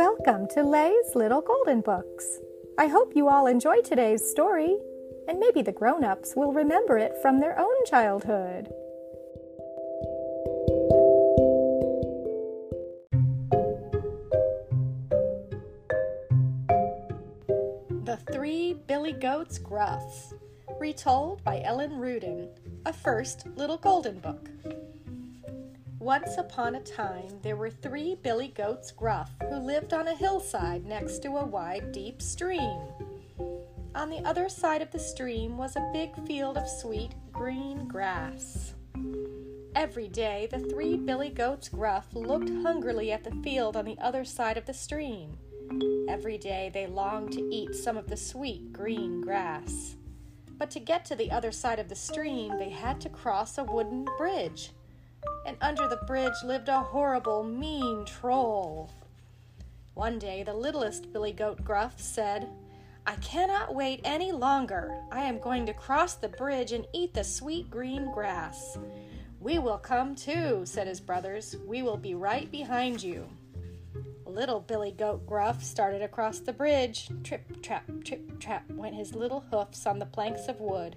Welcome to Lay's Little Golden Books. I hope you all enjoy today's story, and maybe the grown ups will remember it from their own childhood. The Three Billy Goats Gruff, retold by Ellen Rudin, a first Little Golden Book. Once upon a time, there were three billy goats gruff who lived on a hillside next to a wide, deep stream. On the other side of the stream was a big field of sweet, green grass. Every day, the three billy goats gruff looked hungrily at the field on the other side of the stream. Every day, they longed to eat some of the sweet, green grass. But to get to the other side of the stream, they had to cross a wooden bridge and under the bridge lived a horrible, mean troll. One day, the littlest Billy Goat Gruff said, I cannot wait any longer. I am going to cross the bridge and eat the sweet green grass. We will come too, said his brothers. We will be right behind you. Little Billy Goat Gruff started across the bridge. Trip, trap, trip, trap went his little hoofs on the planks of wood.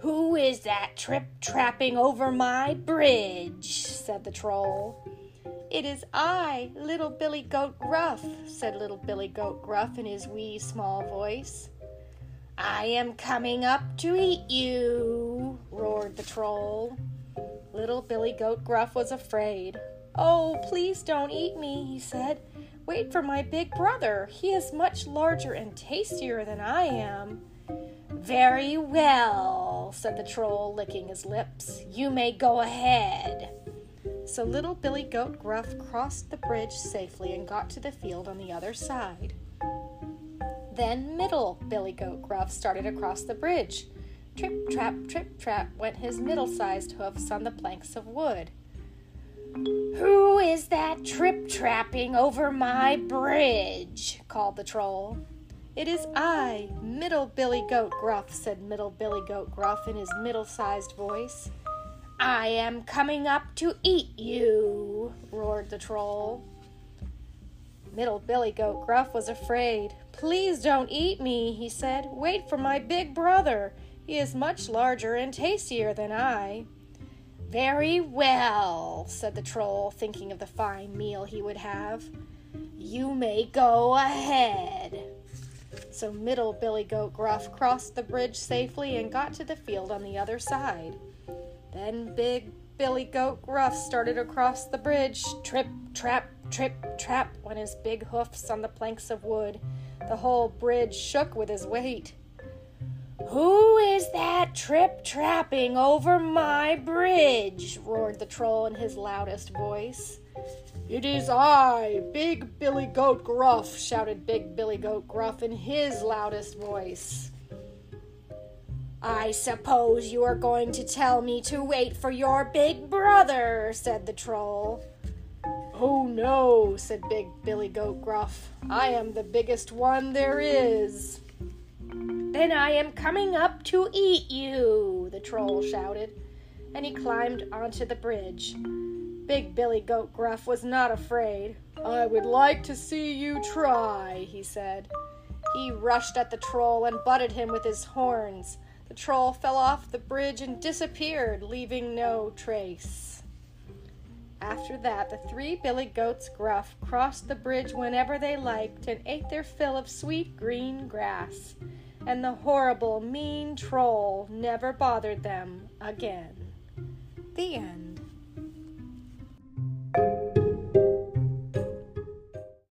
Who is that trip trapping over my bridge? said the troll. It is I, little Billy Goat Gruff, said little Billy Goat Gruff in his wee small voice. I am coming up to eat you, roared the troll. Little Billy Goat Gruff was afraid. Oh, please don't eat me, he said. Wait for my big brother. He is much larger and tastier than I am. Very well, said the troll, licking his lips. You may go ahead. So little Billy Goat Gruff crossed the bridge safely and got to the field on the other side. Then middle Billy Goat Gruff started across the bridge. Trip, trap, trip, trap went his middle sized hoofs on the planks of wood. Who is that trip trapping over my bridge? called the troll. It is I, Middle Billy Goat Gruff, said Middle Billy Goat Gruff in his middle sized voice. I am coming up to eat you, roared the troll. Middle Billy Goat Gruff was afraid. Please don't eat me, he said. Wait for my big brother. He is much larger and tastier than I. Very well, said the troll, thinking of the fine meal he would have. You may go ahead. So Middle Billy Goat Gruff crossed the bridge safely and got to the field on the other side. Then Big Billy Goat Gruff started across the bridge. Trip, trap, trip, trap went his big hoofs on the planks of wood. The whole bridge shook with his weight. Who is that trip trapping over my bridge? roared the troll in his loudest voice. It is I, Big Billy Goat Gruff, shouted Big Billy Goat Gruff in his loudest voice. I suppose you are going to tell me to wait for your big brother, said the troll. Oh no, said Big Billy Goat Gruff. I am the biggest one there is. Then I am coming up to eat you, the troll shouted, and he climbed onto the bridge. Big Billy Goat Gruff was not afraid. I would like to see you try, he said. He rushed at the troll and butted him with his horns. The troll fell off the bridge and disappeared, leaving no trace. After that, the three billy goats gruff crossed the bridge whenever they liked and ate their fill of sweet green grass, and the horrible, mean troll never bothered them again. The end.